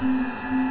Música